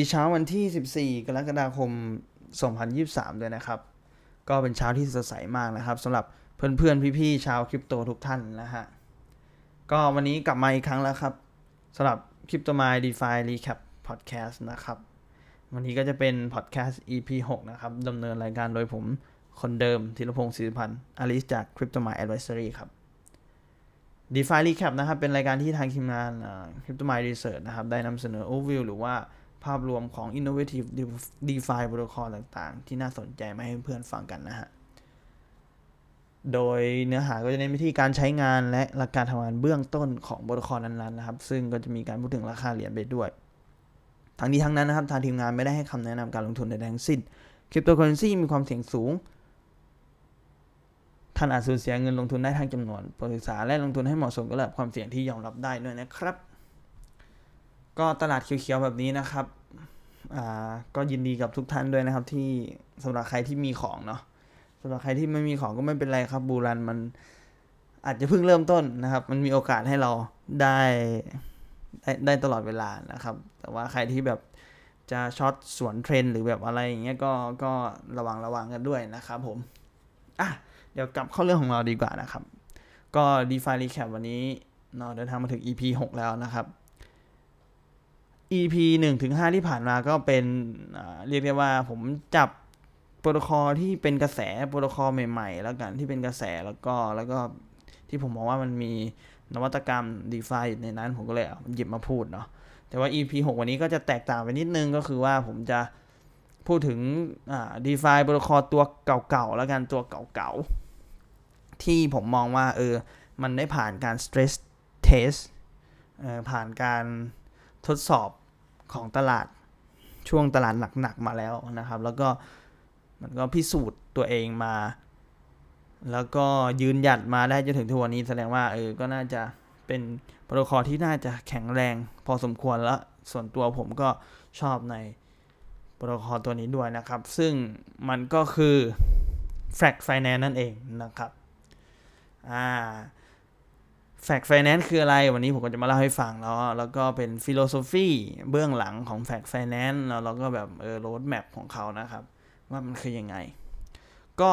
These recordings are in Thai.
ดีเช้าวันที่ 14 กรกฎาคม 2023 ด้วยนะครับ ก็เป็นเช้าที่สดใสมากนะครับสำหรับเพื่อนๆ พี่ๆ ชาวคริปโตทุกท่านนะฮะ ก็วันนี้กลับมาอีกครั้งแล้วครับสำหรับ Cryptomind DeFi Recap พอดแคสต์นะครับ วันนี้ก็จะเป็นพอดแคสต์ EP 6 นะครับดำเนินรายการโดยผมคนเดิมธีรพงศ์ศิริพันธ์อลิสจาก Crypto m i Advisory ครับ DeFi Recap นะครับ เป็นรายการที่ทางทีมงาน Cryptomind Research นะครับ ได้นำเสนอ overview หรือว่า ภาพรวมของ innovative DeFi protocol ต่างๆ ที่น่าสนใจมาให้เพื่อนฟังกันนะฮะ โดยเนื้อหาก็จะเน้นไปที่การใช้งานและหลักการทำงานเบื้องต้นของโปรโตคอลนั้นๆนะครับ ซึ่งก็จะมีการพูดถึงราคาเหรียญไปด้วย ทั้งนี้ทั้งนั้นนะครับ ทางทีมงานไม่ได้ให้คำแนะนำการลงทุนใดทั้งสิ้น คริปโตเคอเรนซีมีความเสี่ยงสูง ท่านอาจสูญเสียเงินลงทุนได้ทั้งจำนวนโปรดศึกษาและลงทุนให้เหมาะสมกับระดับความเสี่ยงที่ยอมรับได้ด้วยนะครับ ก็ตลาดเขียวๆแบบนี้นะครับ อ่า ก็ยินดีกับทุกท่านด้วยนะครับ ที่สำหรับใครที่มีของเนาะสำหรับใครที่ไม่มีของก็ไม่เป็นไรครับ บูรันมันอาจจะเพิ่งเริ่มต้นนะครับ มันมีโอกาสให้เราได้ได้ได้ตลอดเวลานะครับ แต่ว่าใครที่แบบจะช็อตสวนเทรนหรือแบบอะไรอย่างเงี้ยก็ก็ระวังระวังกันด้วยนะครับผม อะ เดี๋ยวกลับเข้าเรื่องของเราดีกว่านะครับ ก็ DeFi Recap วันนี้เราเดินทางมาถึง EP 6 แล้วนะครับ EP 1ถึง5ที่ผ่านมาก็เป็นเรียกได้ว่าผมจับโปรโตคอลที่เป็นกระแสโปรโตคอลใหม่ๆ แล้วกันที่เป็นกระแสแล้วก็แล้วก็ที่ผมมองว่ามันมีนวัตกรรม DeFi ในนั้นผมก็เลยหยิบมาพูดเนาะแต่ว่า EP 6 วันนี้ก็จะแตกต่างไปนิดนึงก็คือว่าผมจะพูดถึงอ่า DeFi โปรโตคอลตัวเก่าๆ แล้วกันตัวเก่าๆ ที่ผมมองว่าเออมันได้ผ่านการ stress test เอ่อผ่านการทดสอบ ของตลาดช่วงตลาดหนักๆมาแล้วนะครับ แล้วก็มันก็พิสูจน์ตัวเองมา แล้วก็ยืนหยัดมาได้จนถึงทุกวันนี้แสดงว่าเออก็น่าจะเป็นโปรโตคอลที่น่าจะแข็งแรง พอสมควรแล้วส่วนตัวผมก็ชอบในโปรโตคอลตัวนี้ด้วยนะครับ ซึ่งมันก็คือ f a c t Finance นั่นเองนะครับอ่า Frax Finance คืออะไร วันนี้ผมก็จะมาเล่าให้ฟังแล้วแล้วก็เป็น philosophy เบื้องหลังของ Frax Finance แล้วเราก็แบบเออ roadmap ของเขานะครับ ว่ามันคือยังไง ก็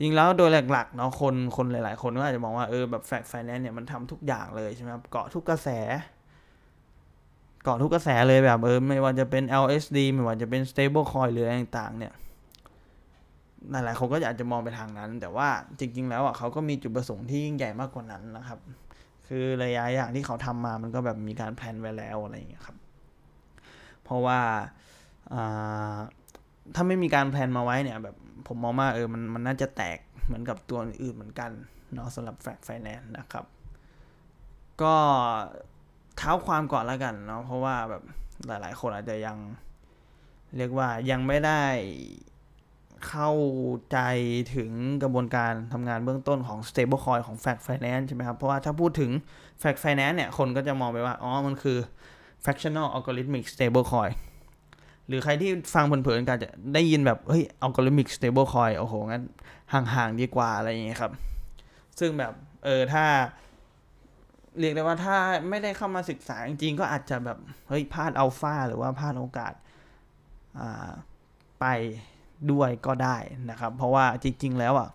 จริงแล้วโดยหลักๆเนาะคนคนหลายๆ คนก็อาจจะมองว่าเออแบบ Frax Finance เนี่ยมันทำทุกอย่างเลยใช่ไหมครับเกาะทุกกระแสเกาะทุกกระแสเลยแบบเออไม่ว่าจะเป็น LSD ไม่ว่าจะเป็น stable coin หรืออะไรต่างๆเนี่ย หลายๆคนก็อยากจะมองไปทางนั้น แต่ว่าจริง ๆ แล้วอะเขาก็มีจุดประสงค์ที่ยิ่งใหญ่มากกว่านั้นนะครับ คือระยะอย่างที่เขาทำมามันก็แบบมีการ plan ไว้แล้วอะไรอย่างเงี้ยครับ เพราะว่าถ้าไม่มีการ plan มาไว้เนี่ยแบบผมมองว่าเออมันมันน่าจะแตกเหมือนกับตัวอื่นเหมือนกันเนาะสำหรับ Frax Finance นะครับ ก็เท้าความก่อนแล้วกันเนาะเพราะว่าแบบหลาย ๆ คนอาจจะยัง เรียกว่ายังไม่ได้ เข้าใจถึงกระบวนการทำงานเบื้องต้นของ stablecoin ของ Fact Finance ใช่ไหมครับ เพราะว่าถ้าพูดถึง Fact Finance เนี่ย คนก็จะมองไปว่า อ๋อ มันคือ fractional algorithmic stablecoin หรือใครที่ฟังเผินๆกันจะได้ยินแบบ เฮ้ย algorithmic stablecoin โอ้โห งั้นห่างๆดีกว่าอะไรอย่างเงี้ยครับ ซึ่งแบบ เออ ถ้า เรียกได้ว่าถ้าไม่ได้เข้ามาศึกษาจริงๆ ก็อาจจะแบบ เฮ้ย พลาดอัลฟาหรือว่าพลาดโอกาส อ่า ไป ด้วยก็ได้นะครับ เพราะว่าจริง ๆ แล้วอะ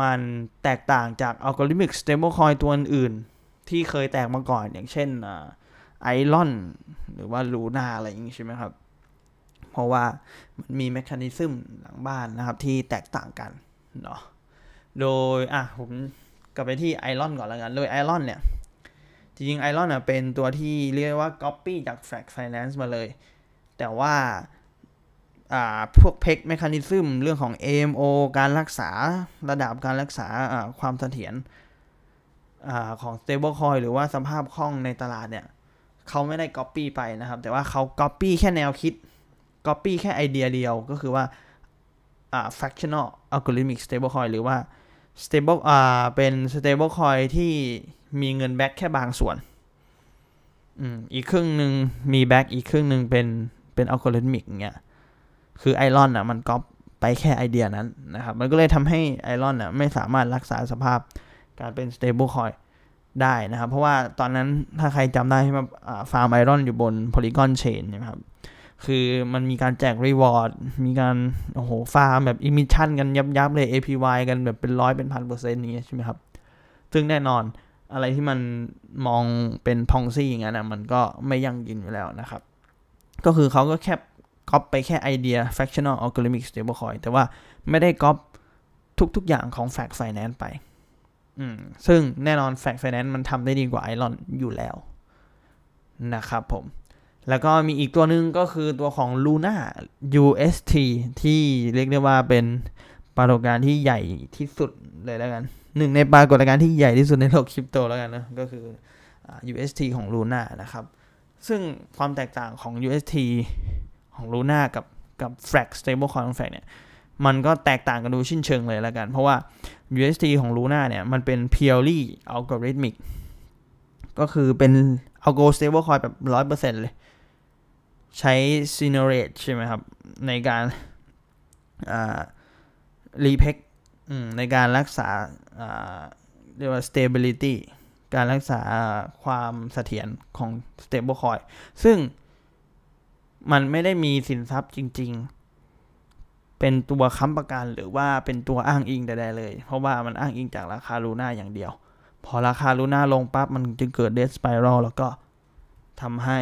มันแตกต่างจาก algorithm stablecoin ตัวอื่นที่เคยแตกมาก่อนอย่างเช่น Iron หรือว่า Luna อะไรอย่างนี้ใช่ไหมครับ เพราะว่ามันมี mechanismหลังบ้านนะครับที่แตกต่างกันเนาะโดยอะผมกลับไปที่ Iron ก่อนแล้วกัน โดย Iron เนี่ย จริงๆ Iron เป็นตัวที่เรียกว่าก๊อปปี้จาก Frax Finance มาเลย แต่ว่า พวก peg mechanism เรื่องของ AMO การรักษาระดับการรักษาความเสถียรของ stablecoin หรือว่าสภาพคล่องในตลาดเนี่ยเขาไม่ได้ Copy ไปนะครับ แต่ว่าเขา Copy แค่แนวคิด Copy แค่ไอเดียเดียวก็คือว่า fractional algorithmic stablecoin หรือว่า stable อ่าเป็น stablecoin ที่มีเงิน back แค่บางส่วนอีกครึ่งหนึ่งมี back อีกครึ่งหนึ่งเป็นเป็น algorithmic เงี้ย คือ Iron อะมันก๊อปไปแค่ไอเดียนั้นนะครับ มันก็เลยทำให้ Iron อะไม่สามารถรักษาสภาพการเป็น stable coin ได้นะครับ เพราะว่าตอนนั้นถ้าใครจำได้ใช่ไหมฟาร์ม Iron อยู่บน Polygon Chain นะครับ คือมันมีการแจก reward มีการ โอ้โห ฟาร์มแบบ emission กันยับยับเลย APY กันแบบเป็นร้อยเป็นพันเปอร์เซ็นต์นี้ใช่ไหมครับ ซึ่งแน่นอนอะไรที่มันมองเป็น Ponzi อย่างนั้นนะมันก็ไม่ยั่งยืนอยู่แล้วนะครับ ก็คือเขาก็แค่ ก๊อปไปแค่ไอเดีย fractional algorithmic stablecoin แต่ว่าไม่ได้ก๊อปทุก ๆ อย่างของ Frax Finance ไปอืมซึ่งแน่นอน fact finance มันทำได้ดีกว่า Iron อยู่แล้วนะครับผม แล้วก็มีอีกตัวหนึ่งก็คือตัวของ Luna UST ที่เรียกได้ว่าเป็นปรากฏการณ์ที่ใหญ่ที่สุดเลยแล้วกันหนึ่งในปรากฏการณ์ที่ใหญ่ที่สุดในโลกคริปโตแล้วกันนะก็คือ UST ของ Luna นะครับ ซึ่งความแตกต่างของ UST ของ Luna กับกับ Frax stablecoin ของ Frax เนี่ยมันก็แตกต่างกันดูชิ้นเชิงเลยล้วกัน เพราะว่า UST ของ Luna เนี่ยมันเป็น purely algorithmic ก็คือเป็น algo stablecoin แบบ 100%เลย ใช้ s y n e r a t e ใช่ไหมครับ ในการอ่า repex ในการรักษาเรียกว่า stability การรักษาความเสถียรของ stablecoin ซึ่ง มันไม่ได้มีสินทรัพย์จริง ๆ เป็นตัวค้ำประกันหรือว่าเป็นตัวอ้างอิงใดๆเลย เพราะว่ามันอ้างอิงจากราคาลูน่าอย่างเดียว พอราคาลูน่าลงปั๊บมันจะเกิดเดสสไปรัลแล้วก็ทำให้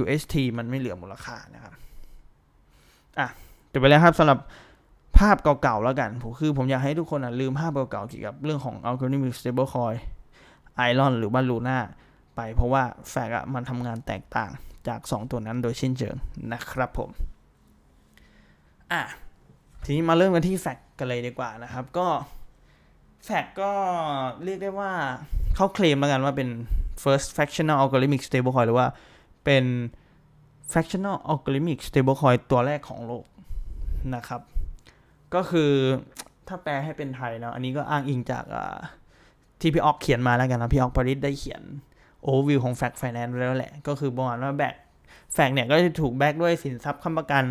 UST มันไม่เหลือมูลค่านะครับ อะจบไปแล้วครับสำหรับภาพเก่าๆแล้วกันผมคือผมอยากให้ทุกคนลืมภาพเก่าๆเกี่ยวกับเรื่องของ algorithmic stablecoin Iron หรือว่า Luna ไปเพราะว่าแฟกอะมันทำงานแตกต่าง จาก 2 ตัวนั้นโดยเช่นเชิงนะครับผมอะทีนี้มาเริ่มกันที่แฟกกันเลยดีกว่านะครับ ก็แฟกก็เรียกได้ว่าเขาเคลมแล้วกันว่าเป็น first fractional algorithmic stablecoin หรือว่าเป็น fractional algorithmic stablecoin ตัวแรกของโลกนะครับ ก็คือถ้าแปลให้เป็นไทยเนาะอันนี้ก็อ้างอิงจากที่พี่ออกเขียนมาแล้วกันนะพี่ออกปริศได้เขียน โอเวอร์วิวของแฟกไฟแนนซ์แล้วแหละ ก็คือประมาณว่าแบกแฟกเนี่ยก็จะถูกแบกด้วยสินทรัพย์ค้ำประกัน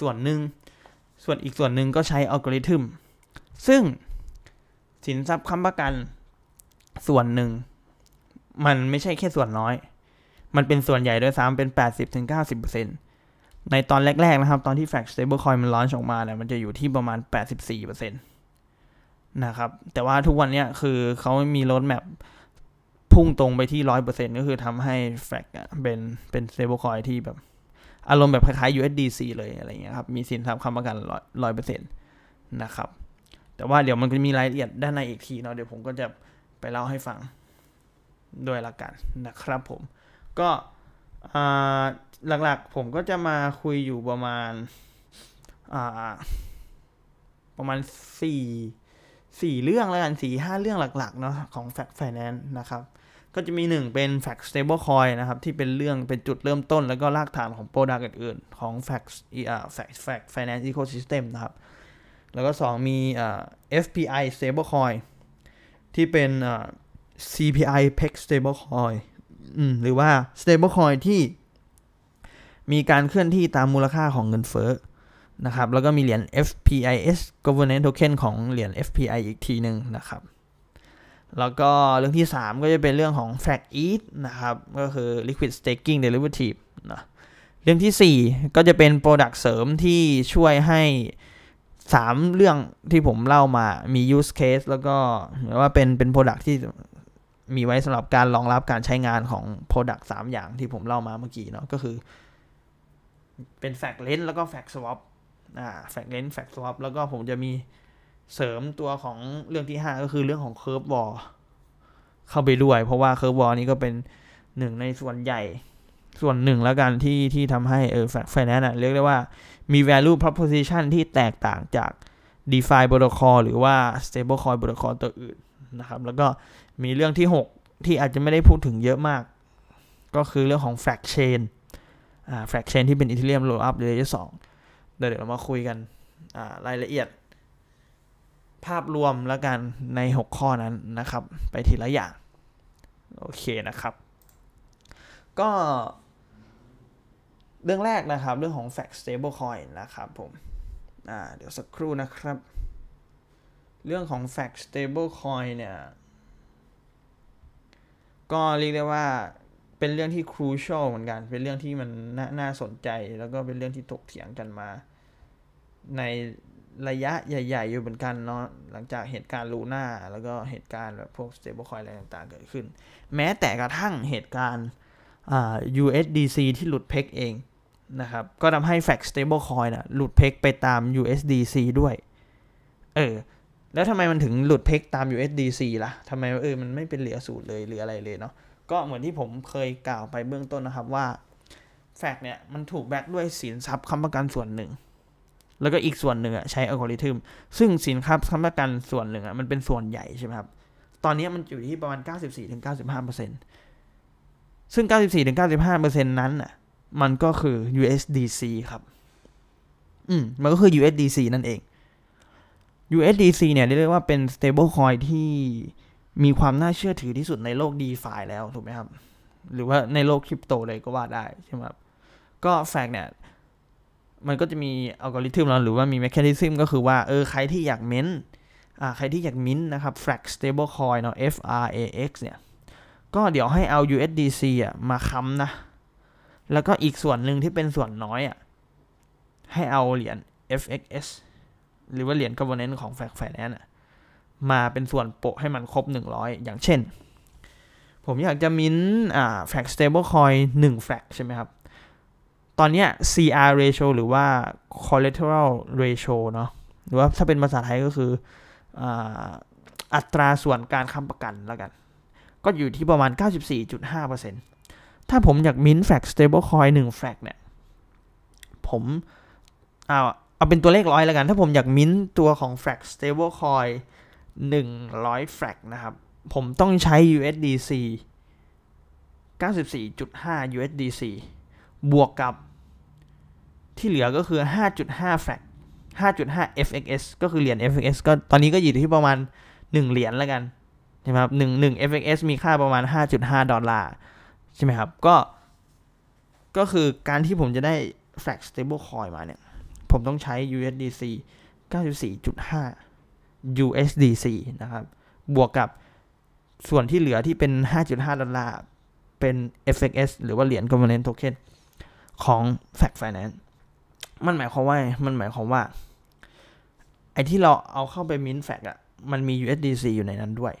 ส่วนหนึ่ง ส่วนอีกส่วนหนึ่งก็ใช้อัลกอริทึม ซึ่งสินทรัพย์ค้ำประกันส่วนหนึ่ง มันไม่ใช่แค่ส่วนน้อย มันเป็นส่วนใหญ่ด้วยซ้ำเป็น 80-90%ในตอนแรก ๆ นะครับ ตอนที่ Fact Stablecoin มันลอนออกมาเนี่ยมันจะอยู่ที่ประมาณ 84%นะครับ แต่ว่าทุกวันนี้คือเขามีรถแมพ พุ่งตรงไปที่ร้อยเปอร์เซ็นก็คือทำให้แฟกเป็นเป็น stablecoin ที่แบบอารมณ์แบบคล้ายๆ USDC เลยอะไรเงี้ยครับ มีสินทรัพย์ค้ำประกันร้อยเปอร์เซ็นต์นะครับ แต่ว่าเดี๋ยวมันก็มีรายละเอียดด้านในอีกทีเนาะ เดี๋ยวผมก็จะไปเล่าให้ฟังด้วยละกันนะครับผม ก็หลักๆผมก็จะมาคุยอยู่ประมาณประมาณสี่สี่เรื่องแล้วกันสี่ห้าเรื่องหลักๆเนาะของ Fact Finance นะครับ ก็จะมีหนึ่งเป็น Fact Stable Coin นะครับ ที่เป็นเรื่องเป็นจุดเริ่มต้น แล้วก็รากฐานของโปรดักต์อื่นๆ ของ Fact อ่า Fact Fact Finance Ecosystem นะครับ แล้วก็ 2 มีเอ่า FPI Stable Coin ที่เป็นเอ่า CPI PEX Stable Coin อืมหรือว่า Stable Coin ที่มีการเคลื่อนที่ตามมูลค่าของเงินเฟ้อนะครับ แล้วก็มีเหรียญ FPIS Governance Token ของเหรียญ FPI อีกทีหนึ่งนะครับ แล้วก็เรื่องที่ 3 ก็จะเป็นเรื่องของ f a c ETH นะครับ ก็คือ Liquid Staking Derivative นะเรื่องที่ 4 ก็จะเป็น Product เสริมที่ช่วยให้ 3 เรื่องที่ผมเล่ามามี use case แล้วก็หรือว่าเป็นเป็น Product ที่มีไว้สำหรับการรองรับการใช้งานของ Product 3 อย่างที่ผมเล่ามาเมื่อกี้เนาะก็คือ เป็น Fraxlend แล้วก็ Fraxswap อ่า Fraxlend Fraxswap แล้วก็ผมจะมี เสริมตัวของเรื่องที่ 5 ก็คือเรื่องของ Curve War เข้าไปด้วย เพราะว่า Curve War นี้ก็เป็นหนึ่งในส่วนใหญ่ส่วนหนึ่งแล้วกันที่ที่ทำให้เออ Frax Finance เรียกได้ว่ามี value proposition ที่แตกต่างจาก DeFi protocol หรือว่า stablecoin protocol ตัวอื่นนะครับ แล้วก็มีเรื่องที่ 6 ที่อาจจะไม่ได้พูดถึงเยอะมาก ก็คือเรื่องของ Fraxchain อ่า Fraxchain ที่เป็น Ethereum rollup layer สองเดี๋ยวเรามาคุยกันอ่ารายละเอียด ภาพรวมแล้วกันใน 6 ข้อนั้นนะครับ ไปทีละอย่าง โอเคนะครับ ก็ เรื่องแรกนะครับ เรื่องของ fact stable coin นะครับผมอ่าเดี๋ยวสักครู่นะครับ เรื่องของ fact stable coin เนี่ยก็เรียกได้ว่าเป็นเรื่องที่ครูช a l เหมือนกัน เป็นเรื่องที่มันนน่าสนใจ แล้วก็เป็นเรื่องที่ถกเถียงกันมาใน ระยะใหญ่ ๆ อยู่เหมือนกันเนาะหลังจากเหตุการณ์ลูน่าแล้วก็เหตุการณ์แบบพวก stablecoin อะไรต่างๆ เกิดขึ้น แม้แต่กระทั่งเหตุการณ์ USDC ที่หลุดเพกเองนะครับ ก็ทำให้ f a c stablecoin นะหลุดเพกไปตาม USDC ด้วย เออ แล้วทำไมมันถึงหลุดเพกตาม USDC ละ่ะทำไมเออมันไม่เป็นเหลือสูตรเลยหรืออะไรเลยเนาะก็เหมือนที่ผมเคยกล่าวไปเบื้องต้นนะครับว่า แฟกเนี่ยมันถูกแบกด้วยสินทรัพย์ค้ำประกันส่วนหนึ่ง แล้วก็อีกส่วนหนึ่งอะใช้อัลกอริทึมซึ่งสินทรัพย์ค้ำประกันส่วนหนึ่งอะมันเป็นส่วนใหญ่ใช่ไหมครับ ตอนนี้มันอยู่ที่ประมาณ 94-95%ซึ่ง 94-95%นั้นอะมันก็คือ USDC ครับ อืม มันก็คือ USDC นั่นเอง USDC เนี่ยเรียกว่าเป็น stable coin ที่มีความน่าเชื่อถือที่สุดในโลก d e f าแล้ว ถูกไหมครับ หรือว่าในโลกคริปโตเลยก็ว่าได้ใช่ไหมครับ ก็แฟกเนี่ย มันก็จะมีอัลกอริทึมแล้วหรือว่ามีแมคคานิซึมก็คือว่าเออใครที่อยากเม้นอ่าใครที่อยากมิ้นนะครับ Frax stable coin เนาะ FRAX เนี่ยก็เดี๋ยวให้เอา USDC อะมาค้ำนะ แล้วก็อีกส่วนหนึ่งที่เป็นส่วนน้อยอะให้เอาเหรียญ FXS หรือว่าเหรียญ governance ของ Frax Finance มาเป็นส่วนโปะให้มันครบ 100 อย่างเช่น ผมอยากจะมิ้นอ่า Frax stable coin 1 Frax ใช่ไหมครับ ตอนนี้ CR ratio หรือว่า collateral ratio เนาะหรือว่าถ้าเป็นภาษาไทยก็คืออัตราส่วนการค้ำประกันแล้วกัน ก็อยู่ที่ประมาณ 94.5%ถ้าผมอยากมิ้นแฟก stable coin 1แฟกเนี่ย ผมเอาเอาเป็นตัวเลขร้อยแล้วกัน ถ้าผมอยากมิ้นตัวของแฟก stable coin 100แฟกนะครับ ผมต้องใช้ USDC 94.5 USDC บวกกับที่เหลือก็คือ 5.5 แฟก5.5 FXS ก็คือเหรียญ FXS ก็ตอนนี้ก็อยู่ที่ประมาณ 1 เหรียญแล้วกันใช่ไหมครับ1 1 FXS มีค่าประมาณ 5.5 ดอลลาร์ใช่ไหมครับ ก็ ก็คือการที่ผมจะได้ flag stable coin มาเนี่ย ผมต้องใช้ USDC 94.5 USDC นะครับ บวกกับส่วนที่เหลือที่เป็น 5.5 ดอลลาร์ เป็น FXS หรือว่าเหรียญ Governance Token ของ Fact Finance มันหมายความว่า มันหมายความว่า ไอ้ที่เราเอาเข้าไปมินแฟกอะมันมี USDC อยู่ในนั้นด้วย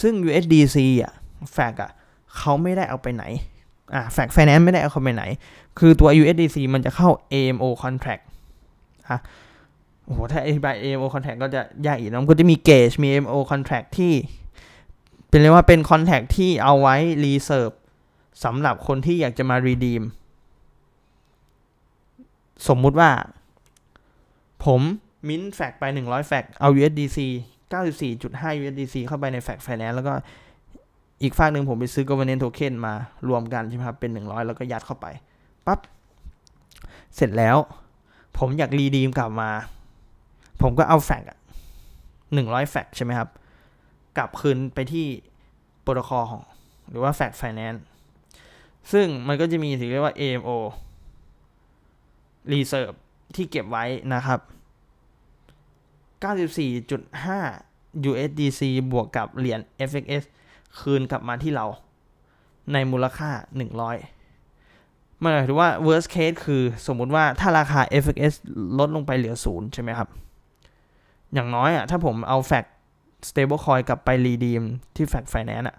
ซึ่ง USDC อะแฟกอะเขาไม่ได้เอาไปไหน อ่าแฟกไฟแนนซ์ไม่ได้เอาเข้าไปไหน คือตัว USDC มันจะเข้า AMO contract อะโอ้โหถ้าอธิบาย AMO contract ก็จะยากอีกนะมันก็จะมีเกจมี AMO contract ที่ เป็นเรียกว่าเป็น contract ที่เอาไว้ reserve สำหรับคนที่อยากจะมา redeem สมมุติว่า ผมมิ้นแฟกไป 100 แฟกเอา USDC 94.5 USDC เข้าไปในแฟกไฟแนนซ์แล้วก็อีกฝากหนึ่งผมไปซื้อ governance token มารวมกันใช่ไหมครับ เป็น 100 แล้วก็ยัดเข้าไปปั๊บ เสร็จแล้ว ผมอยาก redeem กลับมา ผมก็เอาแฟกอะ100แฟกใช่ไหมครับ กลับคืนไปที่โปรโตคอลของ หรือว่า Frax Finance ซึ่งมันก็จะมีสิ่งเรียกว่า AMO Reserve ที่เก็บไว้นะครับ 94.5 USDC บวกกับเหรียญ FXS คืนกลับมาที่เราในมูลค่า 100 มันหมายถึงว่า worst case คือสมมุติว่าถ้าราคา FXS ลดลงไปเหลือศูนย์ใช่ไหมครับ อย่างน้อยอะถ้าผมเอา fact stable coin กลับไป redeem ที่ fact finance อะ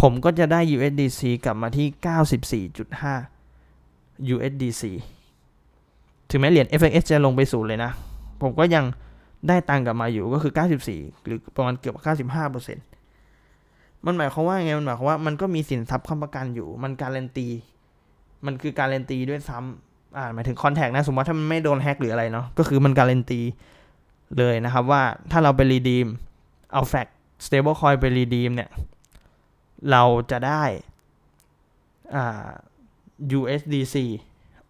ผมก็จะได้ USDC กลับมาที่ 94.5 USDC ถึงแม้เหรียญ FX จะลงไปศูนย์เลยนะ ผมก็ยังได้ตังกลับมาอยู่ก็คือ 94 หรือประมาณเกือบ 95%มันหมายความว่าไง มันหมายความว่ามันก็มีสินทรัพย์ค้ำประกันอยู่ มันการันตี มันคือการันตีด้วยซ้ำอ่าหมายถึงคอนแทคนะ สมมติว่าถ้ามันไม่โดนแฮกหรืออะไรเนาะ ก็คือมันการันตีเลยนะครับว่าถ้าเราไปรีดีมเอาแฟก stable coin ไปรีดีมเนี่ย เราจะได้อ่า USDC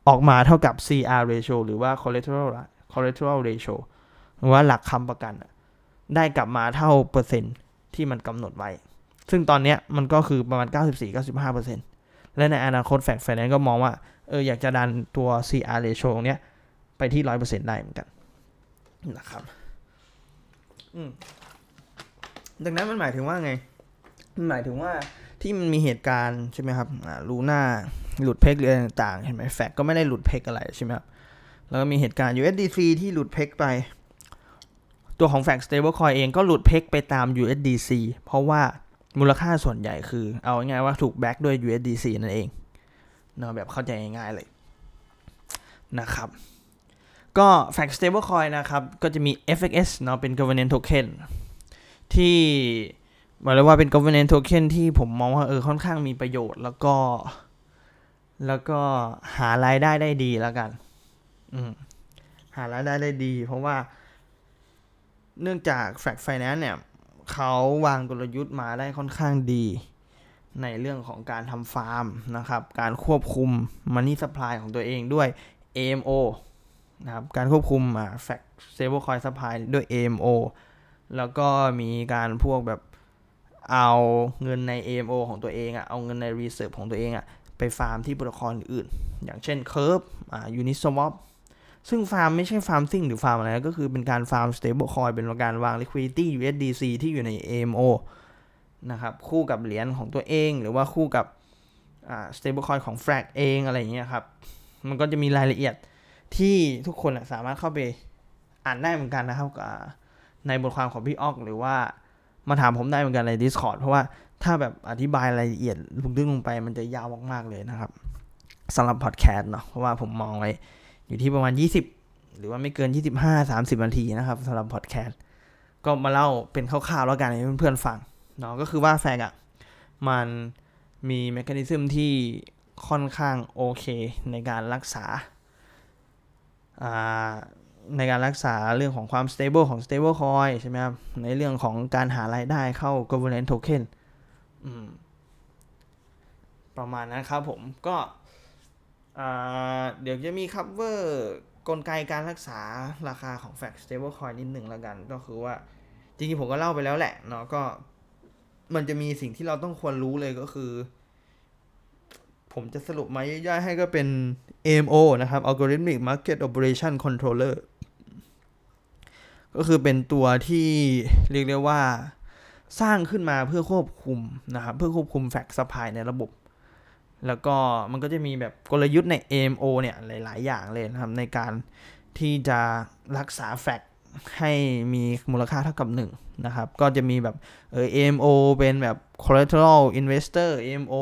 ออกมาเท่ากับ CR ratio หรือว่า collateral collateral ratio หรือว่าหลักคำประกัน ได้กลับมาเท่าเปอร์เซ็นต์ที่มันกำหนดไว้ ซึ่งตอนนี้มันก็คือประมาณ 94-95%และในอนาคตแฟกไฟแนนซ์ก็มองว่า เอออยากจะดันตัว CR ratio ตรงนี้ไปที่ 100%ได้เหมือนกันนะครับดังนั้นมันหมายถึงว่าไง มันหมายถึงว่า ที่มันมีเหตุการณ์ใช่ไหมครับลูน่าหลุดเพกหรืออะไรต่างๆเห็นไหมแฟกก็ไม่ได้หลุดเพกอะไรใช่ไหมครับแล้วก็มีเหตุการณ์ USDC ที่หลุดเพกไป ตัวของแฟก stablecoin เองก็หลุดเพกไปตาม USDC เพราะว่ามูลค่าส่วนใหญ่คือ เอาง่ายๆว่าถูกแบ็กด้วย USDC นั่นเองเนาะแบบเข้าใจง่ายๆเลยนะครับ ก็ Fact Stablecoin นะครับ ก็จะมี FXS เนาะเป็น governance token ที่ บอกเลยว่าเป็น governance token ที่ผมมองว่าเออค่อนข้างมีประโยชน์ แล้วก็ แล้วก็หารายได้ได้ดีแล้วกัน อืม หารายได้ได้ดี เพราะว่า เนื่องจาก Fact Finance เนี่ย เขาวางกลยุทธ์มาได้ค่อนข้างดี ในเรื่องของการทำฟาร์มนะครับ การควบคุม Money Supply ของตัวเองด้วย AMO นะครับ การควบคุมอ่า Fact Stablecoin Supply ด้วย AMO แล้วก็มีการพวกแบบ เอาเงินใน AMO ของตัวเองอะเอาเงินใน Reserve ของตัวเองอะไปฟาร์มที่โปรคอลอื่น อย่างเช่น Curve อ่า Uniswap ซึ่งฟาร์มไม่ใช่ farming หรือฟาร์มอะไรก็คือเป็นการฟาร์ม stable coin เป็นการวาง liquidity USDC ที่อยู่ใน AMO นะครับ คู่กับเหรียญของตัวเอง หรือว่าคู่กับ stable coin ของ Frax เองอะไรอย่างเงี้ยครับ มันก็จะมีรายละเอียดที่ทุกคนสามารถเข้าไปอ่านได้เหมือนกันนะครับในบทความของพี่ออกหรือว่า มาถามผมได้เหมือนกันใน Discord เพราะว่าถ้าแบบอธิบายรายละเอียดลึกลงไปมันจะยาวมากๆเลยนะครับสำหรับพอดแคสต์เนาะเพราะว่าผมมองไว้อยู่ที่ประมาณ 20 หรือว่าไม่เกิน 25 30นาทีนะครับสำหรับพอดแคสต์ก็มาเล่าเป็นคร่าวๆแล้วกันให้เพื่อนๆฟังเนาะก็คือว่าแฟกอะมันมีแมคานิซึมที่ค่อนข้างโอเคในการรักษา ในการรักษาเรื่องของความ stable ของ stable coin ใช่ไหมครับ ในเรื่องของการหารายได้เข้า governance token ประมาณนั้นครับผมก็เดี๋ยวจะมี cover กลไกการรักษาราคาของ fact stable coin นิดหนึ่งแล้วกัน ก็คือว่า จริงๆผมก็เล่าไปแล้วแหละเนาะก็มันจะมีสิ่งที่เราต้องควรรู้เลยก็คือ ผมจะสรุปมาย่อยๆให้ก็เป็น AMO นะครับ Algorithmic Market Operation Controller ก็คือเป็นตัวที่เรียกได้ว่าสร้างขึ้นมาเพื่อควบคุมนะครับเพื่อควบคุมแฟกซ์สปายในระบบ แล้วก็มันก็จะมีแบบกลยุทธ์ใน AMO เนี่ยหลาย ๆ อย่างเลยนะครับในการที่จะรักษาแฟกให้มีมูลค่าเท่ากับ1นะครับก็จะมีแบบเออ AMO เป็นแบบ collateral investor AMO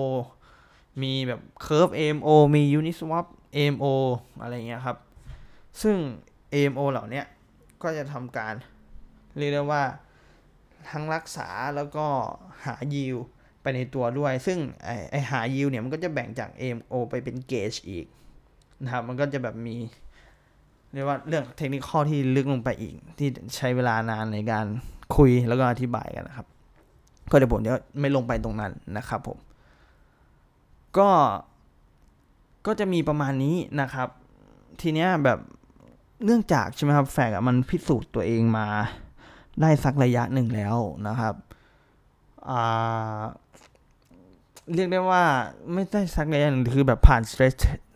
มีแบบ curve AMO มี uniswap AMO อะไรเงี้ยครับ ซึ่ง AMO เหล่านี้ ก็จะทำการ เรียกได้ว่าทั้งรักษาแล้วก็หายิวไปในตัวด้วย ซึ่งไอไอหายิวเนี่ยมันก็จะแบ่งจาก AMO ไปเป็นเกจอีกนะครับ มันก็จะแบบมี เรียกว่าเรื่องเทคนิคข้อที่ลึกลงไปอีก ที่ใช้เวลานานในการคุยแล้วก็อธิบายกันนะครับ ก็เดี๋ยวผมจะไม่ลงไปตรงนั้นนะครับผม ก็ก็จะมีประมาณนี้นะครับ ทีเนี้ยแบบ เนื่องจากใช่ไหมครับแฟกมันพิสูจน์ตัวเองมาได้สักระยะหนึ่งแล้วนะครับเรียกได้ว่าไม่ได้สักระยะหนึ่งคือแบบผ่าน stress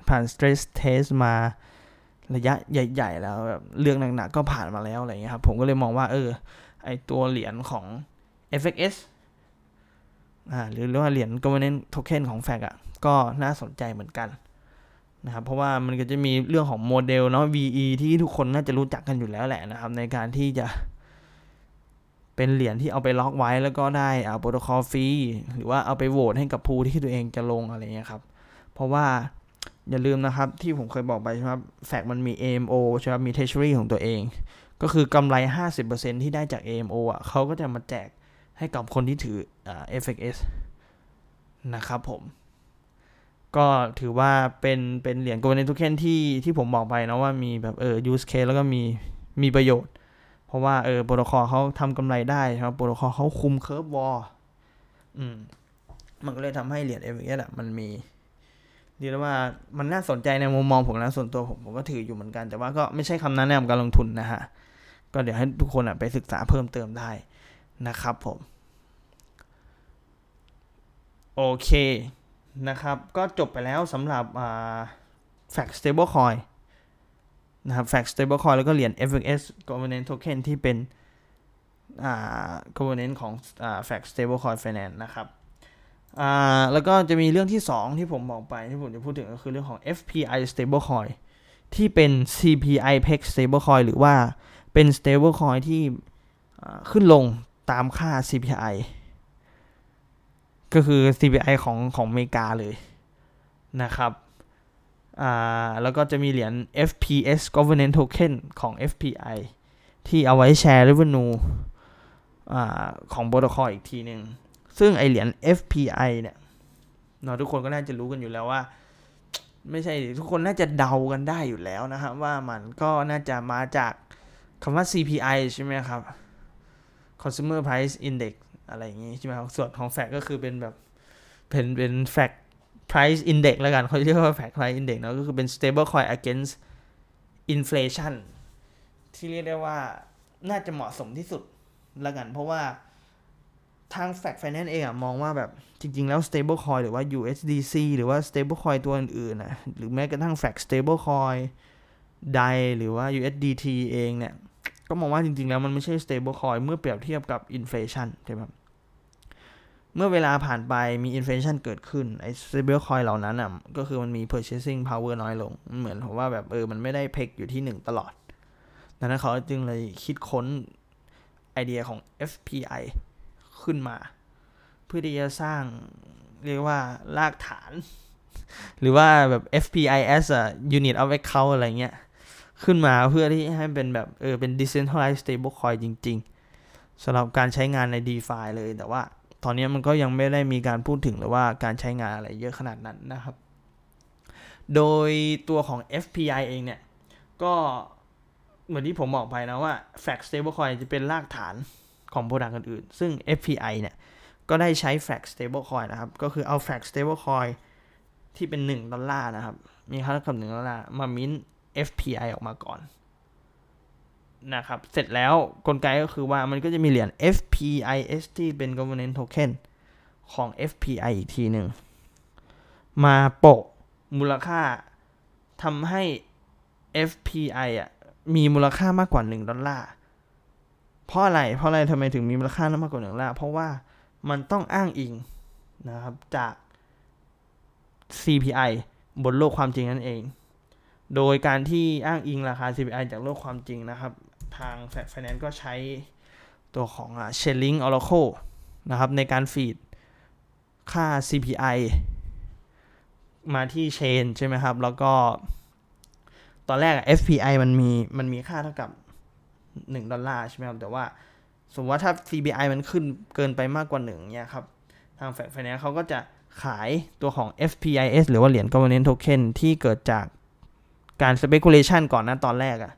ผ่าน stress test มาระยะใหญ่ ๆ แล้วแบบเรื่องหนักๆก็ผ่านมาแล้วอะไรเงี้ยครับผมก็เลยมองว่า เออ ไอตัวเหรียญของ FXS อ่าหรือเรียกว่าเหรียญ governance token ของแฟกอะก็น่าสนใจเหมือนกัน นะครับเพราะว่ามันก็จะมีเรื่องของโมเดลเนาะ VE ที่ทุกคนน่าจะรู้จักกันอยู่แล้วแหละนะครับ ในการที่จะเป็นเหรียญที่เอาไปล็อกไว้แล้วก็ได้เอาโปรโตคอลฟรีหรือว่าเอาไปโหวตให้กับภูที่ตัวเองจะลงอะไรเงี้ยครับ เพราะว่าอย่าลืมนะครับ ที่ผมเคยบอกไปใช่ไหมแฟกมันมี AMO ใช่ไหมมี Treasury ของตัวเอง ก็คือกำไร 50%ที่ได้จาก AMO อะเขาก็จะมาแจกให้กับคนที่ถืออ่า FX นะครับผม ก็ถือว่าเป็นเป็นเหรียญโกลเด้นทูเคนที่ที่ผมบอกไปนะว่ามีแบบเออ use case แล้วก็มีมีประโยชน์ เพราะว่าเออโปรโตคอลเขาทำกำไรได้ครับโปรโตคอลเขาคุม Curve War อืมมันก็เลยทำให้เหรียญ FXS อะมันมีเรียกว่ามันน่าสนใจในมุมมองผมนะส่วนตัวผมผมก็ถืออยู่เหมือนกัน แต่ว่าก็ไม่ใช่คำนั้นแนะนำการลงทุนนะฮะ ก็เดี๋ยวให้ทุกคนอะไปศึกษาเพิ่มเติมได้นะครับผม โอเค นะครับ ก็จบไปแล้วสำหรับ Fact Stable Coin นะครับ Fact Stable Coin แล้วก็เหรียญ FX Governance Token ที่เป็น Governance ของ Fact Stable Coin Finance นะครับแล้วก็จะมีเรื่องที่ 2 ที่ผมบอกไปที่ผมจะพูดถึงก็คือเรื่องของ FPI stablecoin ที่เป็น CPI peg stablecoin หรือว่าเป็น stablecoin ที่ขึ้นลงตามค่า CPI ก็คือ CPI ของของอเมริกาเลยนะครับอ่าแล้วก็จะมีเหรียญ FPS governance token ของ FPI ที่เอาไว้แชร์ revenue อ่าของโปรโตคอลอีกทีหนึ่งซึ่งไอเหรียญ FPI เนี่ยเนาะทุกคนก็น่าจะรู้กันอยู่แล้วว่า ไม่ใช่ทุกคนน่าจะเดากันได้อยู่แล้วนะครับว่ามันก็น่าจะมาจากคำว่า CPI ใช่ไหมครับ Consumer Price Index อะไรอย่างงี้ใช่ไหมครับส่วนของแฟกก็คือเป็นแบบเป็นเป็นแฟก price index แล้วกันเขาเรียกว่า fact price index เนาะก็คือเป็น stable coin against inflation ที่เรียกได้ว่าน่าจะเหมาะสมที่สุดล้วกัน เพราะว่าทาง fact finance เองอะมองว่าแบบจริง ๆ แล้ว stable coin หรือว่า USDC หรือว่า stable coin ตัวอื่นๆนะหรือแม้กระทั่ง fact stable coin DAI หรือว่า USDT เองเนี่ย ก็มองว่าจริง ๆ แล้วมันไม่ใช่ stable coin เมื่อเปรียบเทียบกับ inflation ใช่ไหม เมื่อเวลาผ่านไปมีอินฟลชันเกิดขึ้นไอ้ stable coin เหล่านั้นอะก็คือมันมี purchasing power น้อยลง เหมือนผมว่าแบบเออมันไม่ได้เพกอยู่ที่1ตลอดดังนั้นเขาจึงเลยคิดค้นไอเดียของ FPI ขึ้นมา เพื่อที่จะสร้างเรียกว่ารากฐาน หรือว่าแบบ FPIS อะ unit of account อะไรเงี้ย ขึ้นมาเพื่อที่ให้เป็นแบบเออเป็น decentralized stable coin จริง ๆสำหรับการใช้งานใน DeFi เลยแต่ว่า ตอนนี้มันก็ยังไม่ได้มีการพูดถึงหรือว่าการใช้งานอะไรเยอะขนาดนั้นนะครับ โดยตัวของ FPI เองเนี่ย ก็เหมือนที่ผมบอกไปนะว่า Flag Stablecoin จะเป็นรากฐานของโปรดักต์อื่นๆ ซึ่ง FPI เนี่ย ก็ได้ใช้ Flag Stablecoin นะครับ ก็คือเอา Flag Stablecoin ที่เป็น 1 ดอลลาร์นะครับ มีค่าเท่ากับ1ดอลลาร์มามิ้น FPI ออกมาก่อน นะครับ เสร็จแล้วกลไกก็คือว่ามันก็จะมีเหรียญ FPIS ที่เป็น governance token ของ FPI อีกทีหนึ่ง มาโปะมูลค่าทำให้ FPI อะมีมูลค่ามากกว่า 1 ดอลลาร์ เพราะอะไร เพราะอะไรทำไมถึงมีมูลค่ามากกว่า 1 ดอลลาร์ เพราะว่ามันต้องอ้างอิงนะครับจาก CPI บนโลกความจริงนั่นเอง โดยการที่อ้างอิงราคา CPI จากโลกความจริงนะครับ ทาง Frax Finance ก็ใช้ตัวของอ่า Chainlink Oracle นะครับในการ feed ค่า CPI มาที่ Chain ใช่ไหมครับ แล้วก็ตอนแรก FPI มันมีมันมีค่าเท่ากับ 1 ดอลลาร์ใช่ไหมครับ แต่ว่าสมมติว่าถ้า CPI มันขึ้นเกินไปมากกว่า1เนี่ยครับ ทาง Frax Finance เขาก็จะขายตัวของ FPIS หรือว่าเหรียญ governance token ที่เกิดจากการ speculation ก่อนนะตอนแรกอะ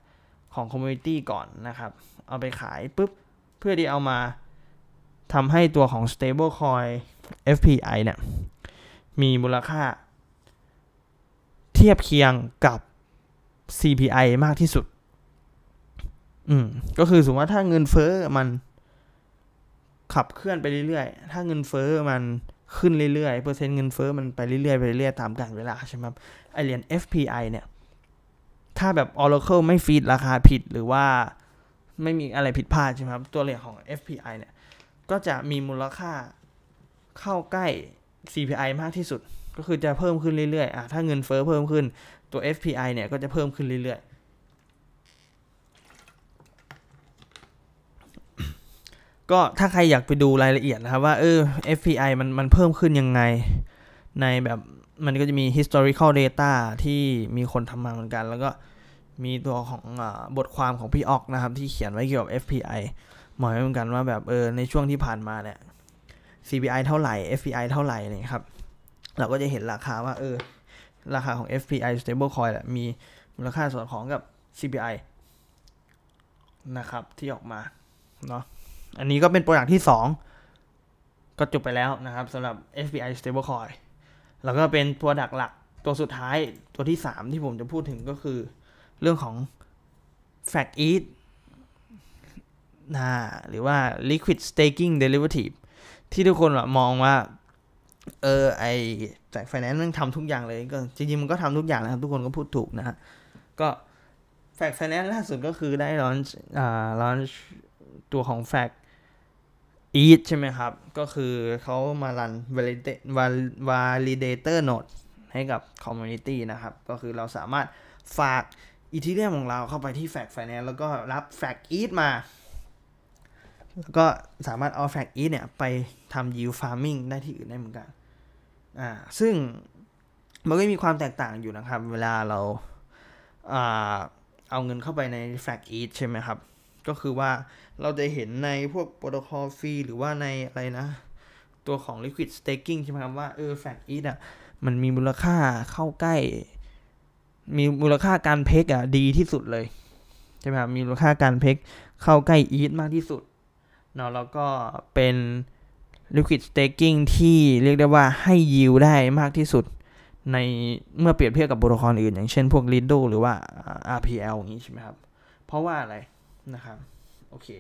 ของ community ก่อนนะครับ เอาไปขายปุ๊บ เพื่อที่เอามาทำให้ตัวของ stable coin FPI เนี่ยมีมูลค่า เทียบเคียงกับ CPI มากที่สุด อืม ก็คือสมมติว่าถ้าเงินเฟ้อมันขับเคลื่อนไปเรื่อยๆ ถ้าเงินเฟ้อมันขึ้นเรื่อยๆ เปอร์เซ็นต์เงินเฟ้อมันไปเรื่อยๆ ไปเรื่อยๆ ตามกาลเวลาใช่ไหมไอเหรียญ FPI เนี่ย ถ้าแบบ Oracle ไม่ฟีดราคาผิดหรือว่าไม่มีอะไรผิดพลาดใช่ไหมครับ ตัวเหรียญของ FPI เนี่ย ก็จะมีมูลค่าเข้าใกล้ CPI มากที่สุด ก็คือจะเพิ่มขึ้นเรื่อยๆอะถ้าเงินเฟอ้อเพิ่มขึ้นตัว FPI เนี่ยก็จะเพิ่มขึ้นเรื่อยๆ ก็ถ้าใครอยากไปดูรายละเอียดนะครับว่าเออ FPI มันมันเพิ่มขึ้นยังไงในแบบ มันก็จะมี historical data ที่มีคนทำมาเหมือนกัน แล้วก็มีตัวของอบทความของพี่ออกนะครับ ที่เขียนไว้เกี่ยวกับ FPI หมายเหมือนกันว่าแบบเออในช่วงที่ผ่านมาเนี่ย CPI เท่าไหร่ FPI เท่าไหร่เนี่ยครับ เราก็จะเห็นราคาว่าเออ ราคาของ FPI stable coin แหละมีมูลค่าส่วนของกับ CPI นะครับ ที่ออกมาเนาะอันนี้ก็เป็นโปรดักที่ 2 ก็จบไปแล้วนะครับสำหรับ FPI stable coin แล้วก็เป็นตัวดักหลักตัวสุดท้ายตัวที่ 3 ที่ผมจะพูดถึงก็คือเรื่องของ fact eat นะหรือว่า liquid staking derivative ที่ทุกคนมองว่า เออไอ Frax Finance มันทำทุกอย่างเลยก็จริงๆมันก็ทำทุกอย่างนะครับ ทุกคนก็พูดถูกนะฮะก็ Frax Finance ล่าสุดก็คือได้ launch อ่า launch ตัวของแฟก ETH ใช่ไหมครับ ก็คือเขามารัน validator node ให้กับ community นะครับ ก็คือเราสามารถฝากอีทีเรียมของเราเข้าไปที่ Fact Finance แล้วก็รับ Fact ETH มา แล้วก็สามารถเอา Fact ETH เนี่ย ไปทำ yield farming ได้ที่อื่นได้เหมือนกัน อ่า ซึ่งมันก็มีความแตกต่างอยู่นะครับ เวลาเราเอาเงินเข้าไปใน Fact ETH ใช่ไหมครับ ก็คือว่า เราจะเห็นในพวกโปรโตคอลฟรีหรือว่าในอะไรนะ ตัวของ Liquid Staking ใช่ไหมครับว่าเออ Fact ETH อะมันมีมูลค่าเข้าใกล้ มีมูลค่าการเพกอะดีที่สุดเลยใช่ไหมครับมีมูลค่าการเพกเข้าใกล้ ETH มากที่สุดเนาะแล้วก็เป็น Liquid Staking ที่เรียกได้ว่าให้ยิวได้มากที่สุดในเมื่อเปรียบเทียบกับโปรโตคอลอื่น อย่างเช่นพวก Lido หรือว่า RPL อย่างนี้ใช่ไหมครับ เพราะว่าอะไรนะครับ โอเค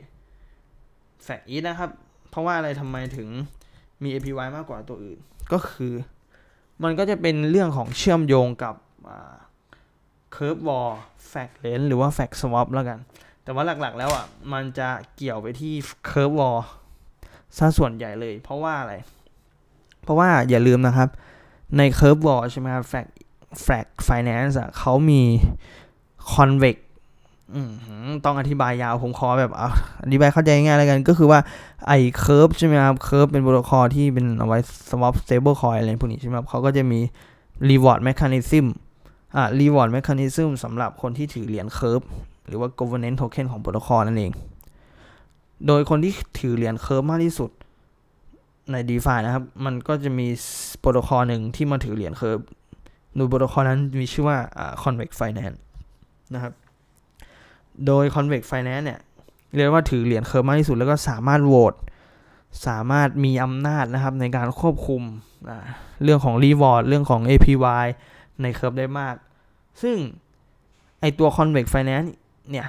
แฟกอีนะครับ เพราะว่าอะไรทำไมถึงมี APY มากกว่าตัวอื่น ก็คือ มันก็จะเป็นเรื่องของเชื่อมโยงกับ Curve War Fraxlend หรือว่า Fraxswap แล้วกัน แต่ว่าหลักๆแล้วอะ มันจะเกี่ยวไปที่ Curve War ซะส่วนใหญ่เลย เพราะว่าอะไร เพราะว่าอย่าลืมนะครับ ใน Curve War ใช่ไหมครับ Frax Frax Finance อะเขามี Convex ต้องอธิบายยาวผมขอแบบอธิบายเข้าใจง่ายๆแล้วกัน ก็คือว่าไอ้ Curve ใช่ไหมครับ Curve เป็นโปรโตคอลที่เป็นเอาไว้ swap stable coin อะไรพวกนี้ใช่ไหมครับเขาก็จะมี reward mechanism อ่า reward mechanism สำหรับคนที่ถือเหรียญ Curve หรือว่า governance token ของโปรโตคอลนั่นเอง โดยคนที่ถือเหรียญ Curve มากที่สุดใน DeFi านะครับ มันก็จะมีโปรโตคอลหนึ่งที่มาถือเหรียญ Curve โดยโปรโตคอลนั้นมีชื่อว่า Convex Finance นะครับ โดย Convex Finance เนี่ยเรียกว่าถือเหรียญ Curve มากที่สุด แล้วก็สามารถโหวตสามารถมีอำนาจนะครับในการควบคุมเรื่องของ reward เรื่องของ APY ใน Curve ได้มาก ซึ่งไอตัว Convex Finance เนี่ย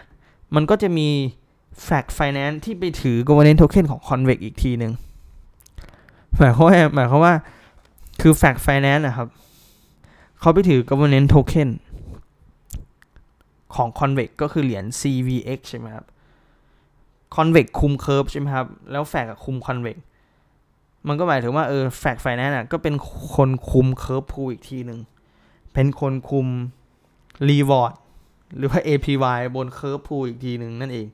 มันก็จะมี Frax Finance ที่ไปถือ Governance Token ของ Convex อีกทีหนึ่งหมายความว่าหมายความว่าคือ Frax Finance นะครับเขาไปถือ Governance Token ของ Convex ก็คือเหรียญ CVX ใช่ไหมครับ Convex คุม Curve ใช่ไหมครับ แล้วแฟกคุม Convex มันก็หมายถึงว่าเออ Frax Finance อะก็เป็นคนคุม Curve pool อีกทีหนึ่ง เป็นคนคุมreward หรือว่า APY บน Curve pool อีกทีหนึ่งนั่นเอง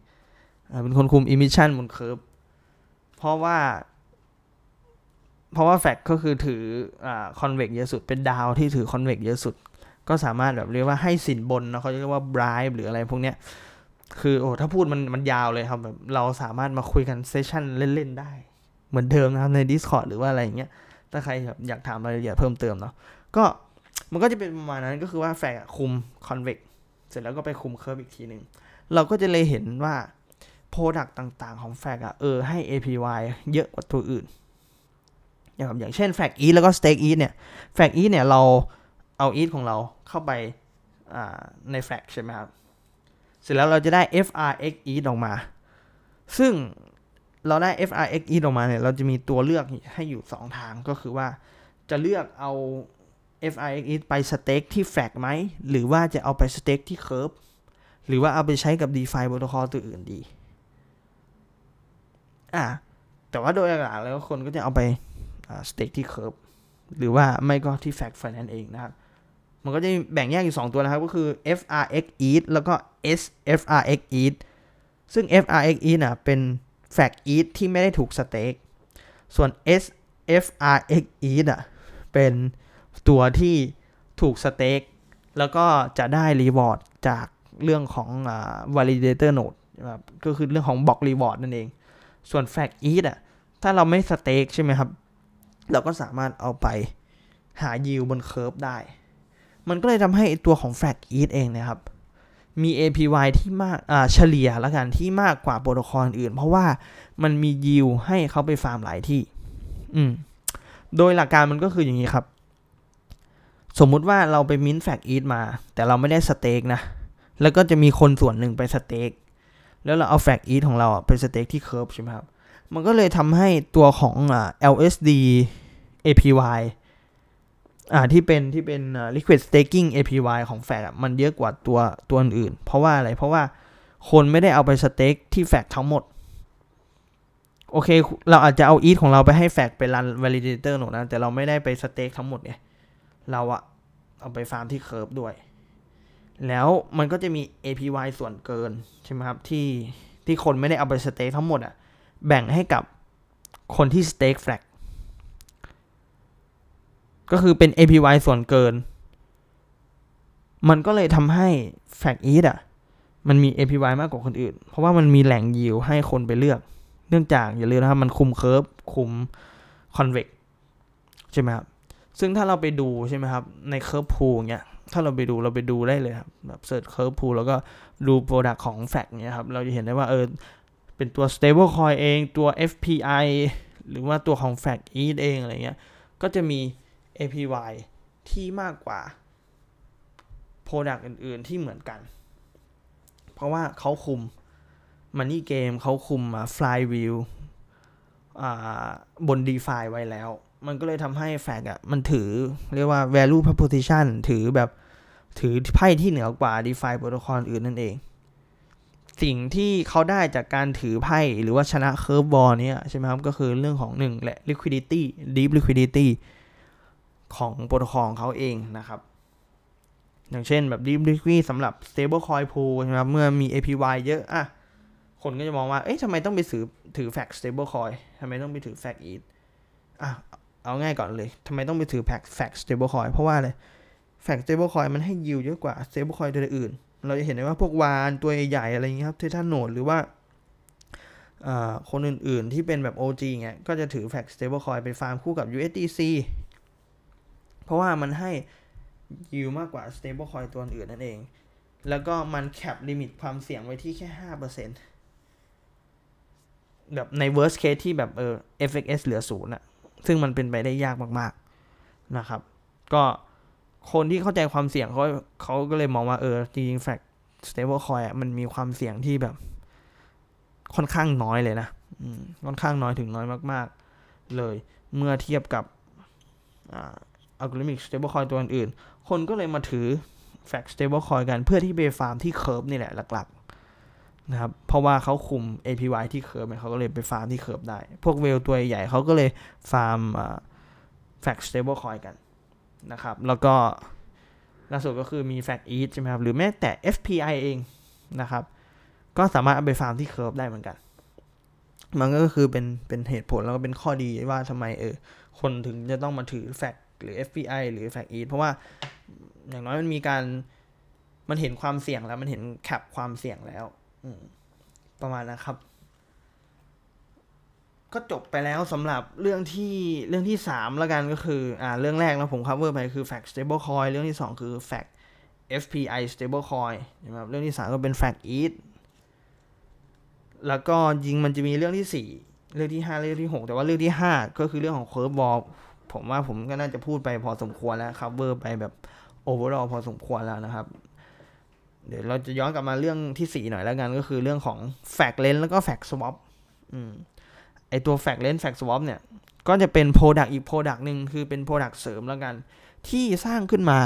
อ่าเป็นคนคุม emission บน Curve เพราะว่าเพราะว่า Frax ก็คือถืออ่า Convex เยอะสุด เป็น DAO ที่ถือ Convex เยอะสุด ก็สามารถแบบเรียกว่าให้สินบนนะเขาเรียกว่า bribe หรืออะไรพวกเนี้ยคือโอ้ถ้าพูดมันมันยาวเลยครับแบบเราสามารถมาคุยกัน session เล่น ๆ ได้ เหมือนเดิมนะครับใน Discord หรือว่าอะไรอย่างเงี้ยถ้าใครแบบอยากถามรายละเอียดเพิ่มเติมเนาะก็มันก็จะเป็นประมาณนั้นก็คือว่า Frax คุม Convex เสร็จแล้วก็ไปคุม Curve อีกทีหนึ่งเราก็จะเลยเห็นว่า product ต่างๆของ Frax อะเออให้ APY เยอะกว่าตัวอื่นอย่างอย่างเช่น Frax ETH แล้วก็ stake ETH เนี่ย Frax ETH เนี่ยเรา เอา e ของเราเข้าไปในแฟกใช่ไหมครับ เสร็จแล้วเราจะได้ frx e ออกมา ซึ่งเราได้ frx e ออกมาเนี่ย เราจะมีตัวเลือกให้อยู่ 2 ทางก็คือว่าจะเลือกเอา frxETH ไป stake ที่ Frax ไหม หรือว่าจะเอาไปสเต็กที่เค r ร์ฟหรือว่าเอาไปใช้กับ DeFi protocol ตัวอื่นดี อะแต่ว่าโดยหลักแล้วคนก็จะเอาไปสเต็กที่เค r ร์ฟหรือว่าไม่ก็ที่แฟกไฟแนนซ์เองนะครับ มันก็จะแบ่งแยกอยู่ 2 ตัวนะครับ ก็คือ frxETH แล้วก็ sfrxETH ซึ่ง FRX ETH นะเป็น Fact ETH ที่ไม่ได้ถูกสเต็กส่วน SFRX ETH อะเป็นตัวที่ถูกสเต็กแล้วก็จะได้รีวอร์ดจากเรื่องของ validator node ก็คือเรื่องของ block reward นั่นเอง ส่วน Fact ETH อะถ้าเราไม่สเต็กใช่ไหมครับ เราก็สามารถเอาไปหา yield บน Curve ได้ มันก็เลยทำให้ตัวของ f l a g e a t เองนะครับ มี APY ที่มากเฉลี่ยแล้วกันที่มากกว่าโปรโตคอลอื่น เพราะว่ามันมียิวให้เขาไปฟาร์มหลายที่ อืม โดยหลักการมันก็คืออย่างนี้ครับ สมมุติว่าเราไป mint Frax ETH มา แต่เราไม่ได้ stake นะ แล้วก็จะมีคนส่วนหนึ่งไป stake แล้วเราเอา Frax ETH ของเราไป stake ที่ Curve ใช่ไหมครับ มันก็เลยทำให้ตัวของ LSD APY อ่าที่เป็นที่เป็น liquid staking APY ของแฟกมันเยอะกว่าตัวตัวอื่น เพราะว่าอะไร เพราะว่าคนไม่ได้เอาไปสเต็กที่แฟกทั้งหมด โอเค เราอาจจะเอา ETH ของเราไปให้แฟกไปรัน validator หนูนะ แต่เราไม่ได้ไปสเต็กทั้งหมดไงเราอะเอาไปฟาร์มที่เคิร์ฟด้วย แล้วมันก็จะมี APY ส่วนเกิน ใช่ไหมครับ ที่ที่คนไม่ได้เอาไปสเต็กทั้งหมดอะแบ่งให้กับคนที่ stake Frax ก็คือเป็น APY ส่วนเกิน มันก็เลยทำให้ Frax ETH อะมันมี APY มากกว่าคนอื่น เพราะว่ามันมีแหล่งยิวให้คนไปเลือก เนื่องจากอย่าลืมนะครับ มันคุม Curve คุม Convex ใช่ไหมครับ ซึ่งถ้าเราไปดูใช่ไหมครับ ใน Curve pool เงี้ย ถ้าเราไปดูเราไปดูได้เลยครับ แบบ search Curve pool แล้วก็ดู product ของ Frax เนี้ยครับ เราจะเห็นได้ว่าเออ เป็นตัว stable coin เอง ตัว FPI หรือว่าตัวของ f a c e เองอะไรเงี้ย ก็จะมี APY ที่มากกว่า Product อื่น ๆ ที่เหมือนกัน เพราะว่าเขาคุม Money Game เขาคุม Flywheel บน DeFi ไว้แล้ว มันก็เลยทำให้แฟกอะมันถือเรียกว่า value proposition ถือแบบถือไพ่ที่เหนือกว่า DeFi โปรโตคอลอื่นนั่นเอง สิ่งที่เขาได้จากการถือไพ่หรือว่าชนะเคิร์ฟบอลเนี่ยใช่ไหมครับ ก็คือเรื่องของหนึ่งแหละ liquidity deep liquidity ของโปรโตคอลของเขาเองนะครับ อย่างเช่นแบบ Deep Liquidity สำหรับ Stable Coin Pool ใช่ไหมครับเมื่อมี APY เยอะอะคนก็จะมองว่า เอ๊ะทำไมต้องไปถือถือ Fact Stable Coin ทำไมต้องไปถือ Fact ETH อะเอาง่ายก่อนเลยทำไมต้องไปถือ Fact Fact Stable Coin เพราะว่าอะไร Fact Stable Coin มันให้ยิวเยอะกว่า Stable Coin ตัวอื่น เราจะเห็นได้ว่าพวกวานตัวใหญ่ๆอะไรอย่างเงี้ยครับ Tetranode หรือว่าคนอื่นๆที่เป็นแบบ OG เงี้ยก็จะถือ Frax Stable Coin ไปฟาร์มคู่กับ USDC เพราะว่ามันให้ยิวมากกว่า stable coin ตัวอื่นนั่นเอง แล้วก็มัน cap limit ความเสี่ยงไว้ที่แค่ห้าเปอร์เซ็นต์แบบใน worst case ที่แบบเออ FXS เหลือศูนย์อะซึ่งมันเป็นไปได้ยากมากๆนะครับ ก็คนที่เข้าใจความเสี่ยงเขาเขาก็เลยมองว่าเออจริงๆ Frax stable coin อะมันมีความเสี่ยงที่แบบ ค่อนข้างน้อยเลยนะค่อนข้างน้อยถึงน้อยมาก ๆ เลยเมื่อเทียบกับ algorithm stablecoin ตัวอื่น คนก็เลยมาถือ Frax stablecoin กันเพื่อที่ไปฟาร์มที่ Curve นี่แหละหลักๆนะครับ เพราะว่าเขาคุม APY ที่เคิร์ฟเขาก็เลยไปฟาร์มที่เคิร์ฟได้ พวกเวลตัวใหญ่เขาก็เลยฟาร์ม Frax stablecoin กันนะครับ แล้วก็ล่าสุดก็คือมี fact e a t ใช่ไหมครับ หรือแม้แต่ FPI เองนะครับ ก็สามารถเอาไปฟาร์มที่ Curve ได้เหมือนกันมันก็คือเป็นเป็นเหตุผลแล้วก็เป็นข้อดีว่าทำไมเออคนถึงจะต้องมาถือ Frax หรือ FPI หรือ Frax ETH เพราะว่าอย่างน้อยมันมีการมันเห็นความเสี่ยงแล้ว มันเห็น cap ความเสี่ยงแล้วประมาณนะครับ ก็จบไปแล้วสำหรับเรื่องที่เรื่องที่สามแล้วกันก็คืออ่าเรื่องแรกแล้วผม cover ไปคือ fact stable coin เรื่องที่สองคือ fact FPI stable coin นะครับเรื่องที่สามก็เป็น fact ETH แล้วก็ยิงมันจะมีเรื่องที่สี่เรื่องที่ห้าเรื่องที่หกแต่ว่าเรื่องที่ห้าก็คือเรื่องของ curve ball ผมว่าผมก็น่าจะพูดไปพอสมควรแล้วครับเวอร์ไปแบบโอเวอร์อพอสมควรแล้วนะครับ เดี๋ยวเราจะย้อนกลับมาเรื่องที่สี่หน่อยแล้วกันก็คือเรื่องของ Fraxlend แล้วก็ Fraxswap อืมไอตัว Fraxlend Fraxswap เนี่ย ก็จะเป็น product อีก product หนึ่งคือเป็น product เสริมแล้วกัน ที่สร้างขึ้นมา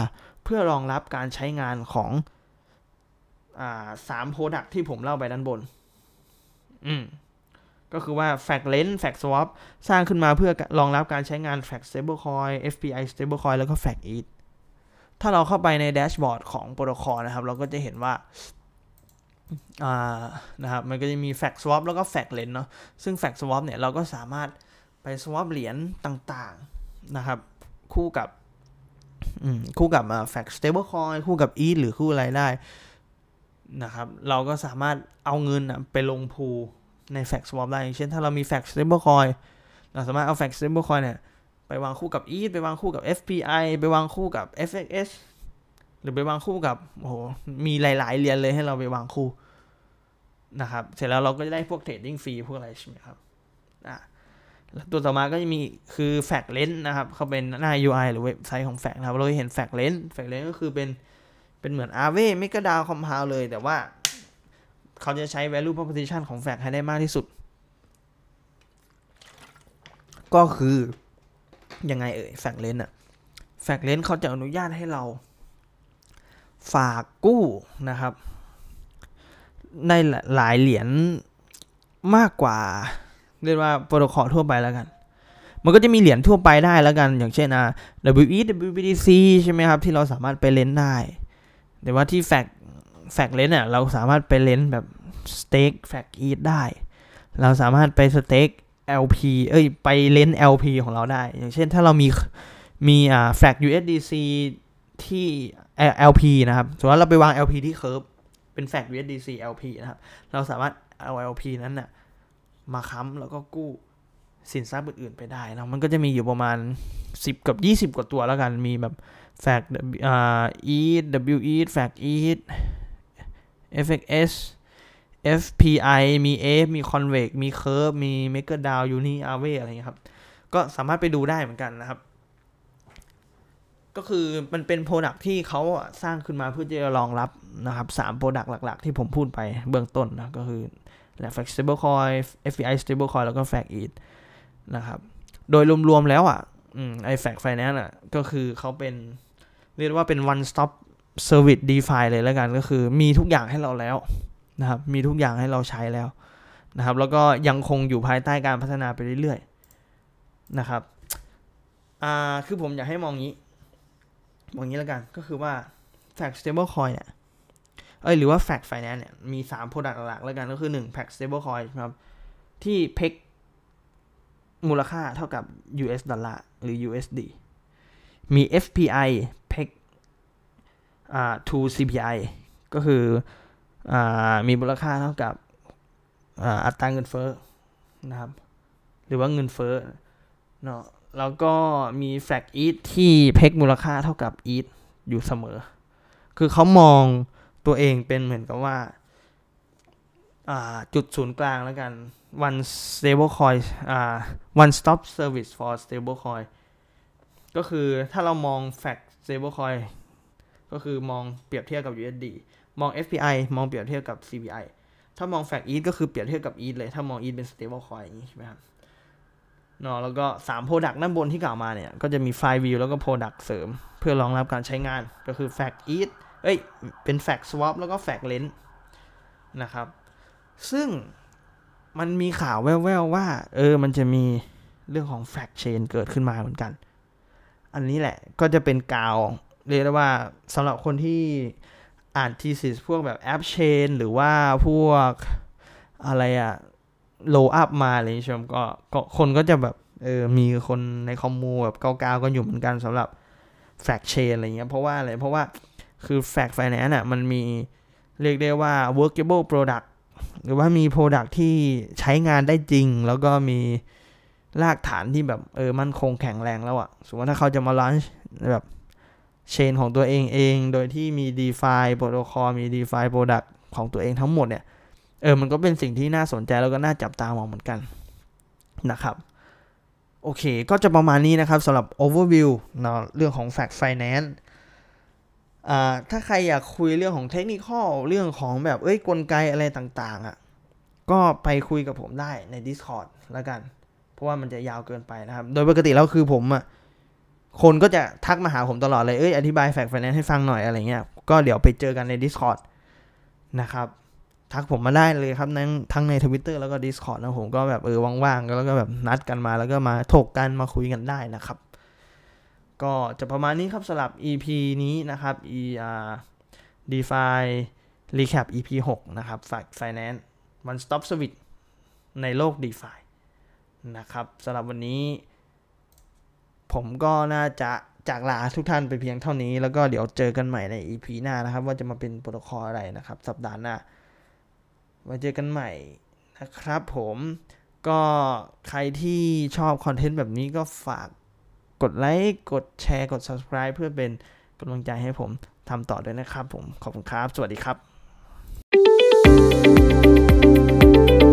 เพื่อรองรับการใช้งานของอ่าสาม product ที่ผมเล่าไปด้านบน อืม ก็คือว่า Fraxlend Fraxswap สร้างขึ้นมาเพื่อรองรับการใช้งาน Frax Stablecoin FPI Stablecoin แล้วก็ Frax ETH ถ้าเราเข้าไปในแดชบอร์ดของโปรโตคอลนะครับ เราก็จะเห็นว่าอ่านะครับมันก็จะมี Fact Swap แล้วก็ Fact Lens เนาะซึ่ง Fact Swap เนี่ยเราก็สามารถไป swap เหรียญต่างๆนะครับ คู่กับคู่กับ Fact Stablecoin คู่กับ ETH หรือคู่อะไรได้นะครับ เราก็สามารถเอาเงินไปลงพู ใน Fact Swap ได้เช่นถ้าเรามี Fact Stablecoin เราสามารถเอา Fact Stablecoin เนี่ยไปวางคู่กับ ETH ไปวางคู่กับ FPI ไปวางคู่กับ FXS หรือไปวางคู่กับโอ้โหมีหลาย ๆ เหรียญเลยให้เราไปวางคู่นะครับ เสร็จแล้วเราก็จะได้พวกเทรดดิ้งฟรีพวกอะไรใช่ไหมครับอะตัวต่อมาก็จะมีคือ Fact Lens นะครับ เขาเป็นหน้า UI หรือเว็บไซต์ของ Fact นะครับ เราเห็น Fact Lens Fact Lens ก็คือเป็นเป็นเหมือน Aave ไม่กระดาวคอมพาวเลย แต่ว่า เขาจะใช้ value proposition ของแฟกให้ได้มากที่สุด ก็คือ ยังไงเอ่ยแฟกเลนอะแฟกเลนเขาจะอนุญาตให้เรา ฝากกู้นะครับ ในหลายเหรียญมากกว่า เรียกว่าโปรโตคอลทั่วไปแล้วกัน มันก็จะมีเหรียญทั่วไปได้แล้วกัน อย่างเช่นอ่า WE WBTC ใช่ไหมครับ ที่เราสามารถไปเล่นได้ แต่ว่าที่แฟก แฟกเลนเนี่ยเราสามารถไปเลนแบบสเต็กแฟกอีทได้ เราสามารถไปสเต็ก LP เอ้ยไปเลน LP ของเราได้ อย่างเช่นถ้าเรามีมีอ่าแฟก USDC ที่ LP นะครับสมมติว่าเราไปวาง LP ที่เคิร์ฟเป็นแฟก USDC LP นะครับ เราสามารถเอา LP นั้นน่ะมาค้ำแล้วก็กู้สินทรัพย์อื่นๆไปได้นะมันก็จะมีอยู่ประมาณ 10 กับ 20 กว่าตัวแล้วกัน มีแบบแฟกอ่า e w e แฟก e fxs FPI มี F มี Convex มี Curve มี Maker d a o Uni Aave อะไรเงี้ยครับ ก็สามารถไปดูได้เหมือนกันนะครับ ก็คือมันเป็นโปรดักที่เขาสร้างขึ้นมาเพื่อจะรองรับนะครับสามโปรดักหลัก ๆ ที่ผมพูดไปเบื้องต้นนะ ก็คือ f a c Stable Coin FPI Stable Coin แล้วก็ f a c e t นะครับ โดยรวมๆแล้วอะไอแฟกไฟแนนซ์อะ ก็คือเขาเป็นเรียกว่าเป็น one stop service DeFi เลยแล้วกันก็คือมีทุกอย่างให้เราแล้วนะครับมีทุกอย่างให้เราใช้แล้วนะครับแล้วก็ยังคงอยู่ภายใต้การพัฒนาไปเรื่อยๆนะครับอ่าคือผมอยากให้มองงี้มองงี้แล้วกันก็คือว่า Fact Stable Coin เนี่ยเอ้ยหรือว่า Fact Finance เนี่ยมี 3 Product หลักแล้วกันก็คือ 1 Fact Stable Coin ครับที่เพกมูลค่าเท่ากับ US ดอลลาร์หรือ USD มี FPI เพกอ่า to CPI ก็คืออ่ามีมูลค่าเท่ากับอัตราเงินเฟ้อนะครับ หรือว่าเงินเฟ้อเนาะแล้วก็มีแฟกอีทที่เพกมูลค่าเท่ากับอีทอยู่เสมอ คือเขามองตัวเองเป็นเหมือนกับว่าจุดศูนย์กลางแล้วกัน one stable coin อ่า one stop service for stable coin ก็คือถ้าเรามอง fact stable coin ก็คือมองเปรียบเทียบกับ USD มอง FPI มองเปรียบเทียบกับ CPI ถ้ามอง fact ETH ก็คือเปรียบเทียบกับ ETH เลย ถ้ามอง ETH เป็น stable coin อย่างนี้ใช่ไหมครับเนาะแล้วก็ 3 product ด้านบนที่กล่าวมาเนี่ย ก็จะมี file view แล้วก็ product เสริม เพื่อรองรับการใช้งานก็คือ fact ETH เอ้ย เป็น fact swap แล้วก็ fact lend นะครับ ซึ่งมันมีข่าวแว่วๆว่า เออ มันจะมีเรื่องของ fact chain เกิดขึ้นมาเหมือนกัน อันนี้แหละก็จะเป็นกาว เรียกได้ว่าสำหรับคนที่อ่านทีสิสพวกแบบแอปเชนหรือว่าพวกอะไรอะโลอัพมาอะไรชมก็ก็คนก็จะแบบเออมีคนใน commu แบบเกาๆกันอยู่เหมือนกันสำหรับ Frax chain อะไรเงี้ยเพราะว่าอะไรเพราะว่าคือ Frax Finance อะมันมีเรียกได้ว่า workable product หรือว่ามี product ที่ใช้งานได้จริง แล้วก็มีรากฐานที่แบบเออมั่นคงแข็งแรงแล้วอะสมมติว่าถ้าเขาจะมา run แบบ chain ของตัวเองเอง โดยที่มี DeFi protocol มี DeFi Product ของตัวเองทั้งหมดเนี่ย เออ มันก็เป็นสิ่งที่น่าสนใจแล้วก็น่าจับตามองเหมือนกันนะครับ โอเค ก็จะประมาณนี้นะครับสำหรับ overview เนาะเรื่องของ Frax Finance อ่า ถ้าใครอยากคุยเรื่องของเทคนิคเรื่องของแบบเอ้ยกลไกอะไรต่างๆอะ่ะ ก็ไปคุยกับผมได้ใน Discord แล้วกัน เพราะว่ามันจะยาวเกินไปนะครับ โดยปกติแล้วคือผมอะ่ะ คนก็จะทักมาหาผมตลอดเลยเอ้ยอธิบาย Frax Finance ให้ฟังหน่อยอะไรเงี้ยก็เดี๋ยวไปเจอกันใน Discord นะครับทักผมมาได้เลยครับทั้งทั้งใน Twitter แล้วก็ Discord นะผมก็แบบเออว่างๆ แล้วก็แบบนัดกันมาแล้วก็มาถกกันมาคุยกันได้นะครับ ก็จะประมาณนี้ครับสำหรับ EP นี้นะครับ e r DeFi Recap EP 6 นะครับฝาก Finance One Stop Service ในโลก DeFi นะครับสำหรับวันนี้ ผมก็น่าจะจากลาทุกท่านไปเพียงเท่านี้ แล้วก็เดี๋ยวเจอกันใหม่ใน EP หน้านะครับ ว่าจะมาเป็นโปรโตคอลอะไรนะครับ สัปดาห์หน้าไว้เจอกันใหม่นะครับผมก็ใครที่ชอบคอนเทนต์แบบนี้ก็ฝากกดไลค์กดแชร์กด subscribe เพื่อเป็นกำลังใจให้ผมทำต่อด้วยนะครับผม ขอบคุณครับ สวัสดีครับ